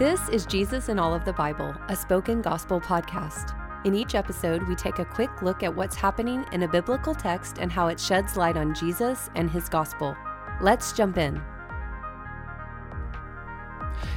This is Jesus in All of the Bible, a spoken gospel podcast. In each episode, we take a quick look at what's happening in a biblical text and how it sheds light on Jesus and his gospel. Let's jump in.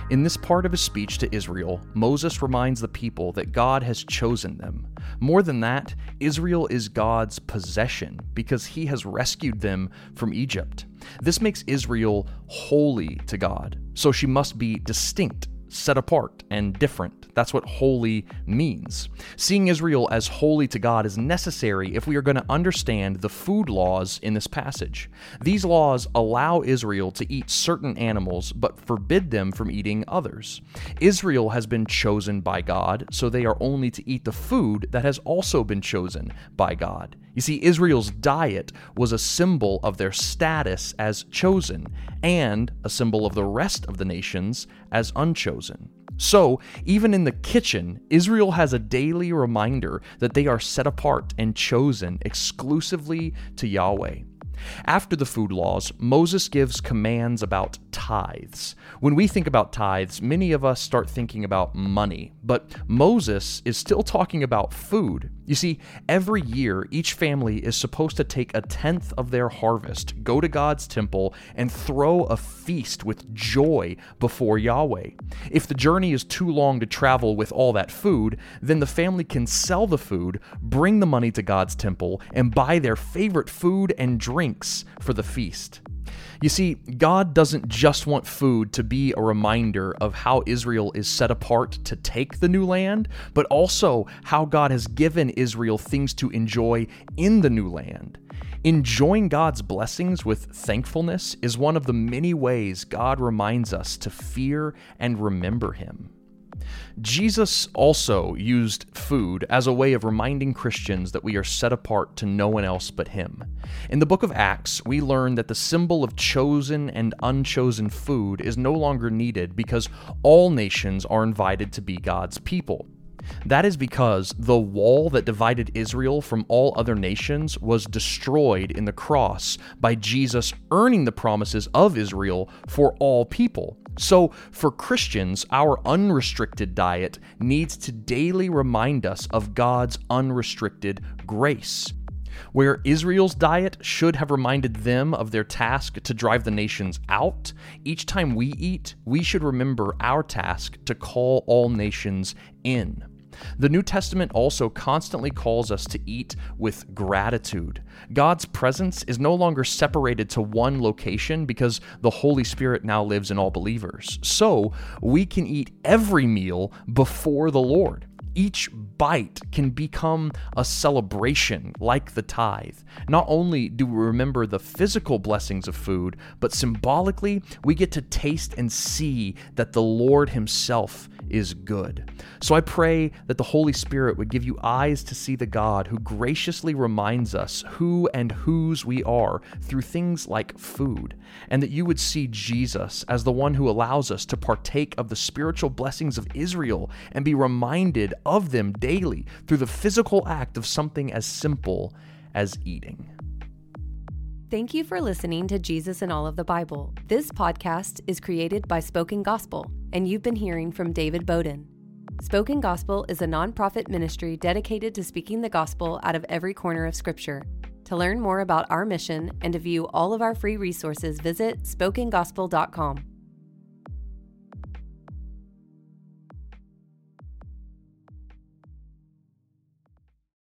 In this part of his speech to Israel, Moses reminds the people that God has chosen them. More than that, Israel is God's possession because he has rescued them from Egypt. This makes Israel holy to God, so she must be distinct set apart and different. That's what holy means. Seeing Israel as holy to God is necessary if we are going to understand the food laws in this passage. These laws allow Israel to eat certain animals but forbid them from eating others. Israel has been chosen by God, so they are only to eat the food that has also been chosen by God. You see, Israel's diet was a symbol of their status as chosen, and a symbol of the rest of the nations as unchosen. So, even in the kitchen, Israel has a daily reminder that they are set apart and chosen exclusively to Yahweh. After the food laws, Moses gives commands about tithes. When we think about tithes, many of us start thinking about money, but Moses is still talking about food. You see, every year, each family is supposed to take a tenth of their harvest, go to God's temple, and throw a feast with joy before Yahweh. If the journey is too long to travel with all that food, then the family can sell the food, bring the money to God's temple, and buy their favorite food and for the feast. You see, God doesn't just want food to be a reminder of how Israel is set apart to take the new land, but also how God has given Israel things to enjoy in the new land. Enjoying God's blessings with thankfulness is one of the many ways God reminds us to fear and remember Him. Jesus also used food as a way of reminding Christians that we are set apart to no one else but Him. In the book of Acts, we learn that the symbol of chosen and unchosen food is no longer needed because all nations are invited to be God's people. That is because the wall that divided Israel from all other nations was destroyed in the cross by Jesus earning the promises of Israel for all people. So, for Christians, our unrestricted diet needs to daily remind us of God's unrestricted grace. Where Israel's diet should have reminded them of their task to drive the nations out, each time we eat, we should remember our task to call all nations in. The New Testament also constantly calls us to eat with gratitude. God's presence is no longer separated to one location because the Holy Spirit now lives in all believers. So we can eat every meal before the Lord each bite can become a celebration like the tithe. Not only do we remember the physical blessings of food, but symbolically, we get to taste and see that the Lord Himself is good. So I pray that the Holy Spirit would give you eyes to see the God who graciously reminds us who and whose we are through things like food, and that you would see Jesus as the one who allows us to partake of the spiritual blessings of Israel and be reminded of them daily through the physical act of something as simple as eating. Thank you for listening to Jesus in All of the Bible. This podcast is created by Spoken Gospel, and you've been hearing from David Bowden. Spoken Gospel is a nonprofit ministry dedicated to speaking the gospel out of every corner of Scripture. To learn more about our mission and to view all of our free resources, visit spokengospel.com.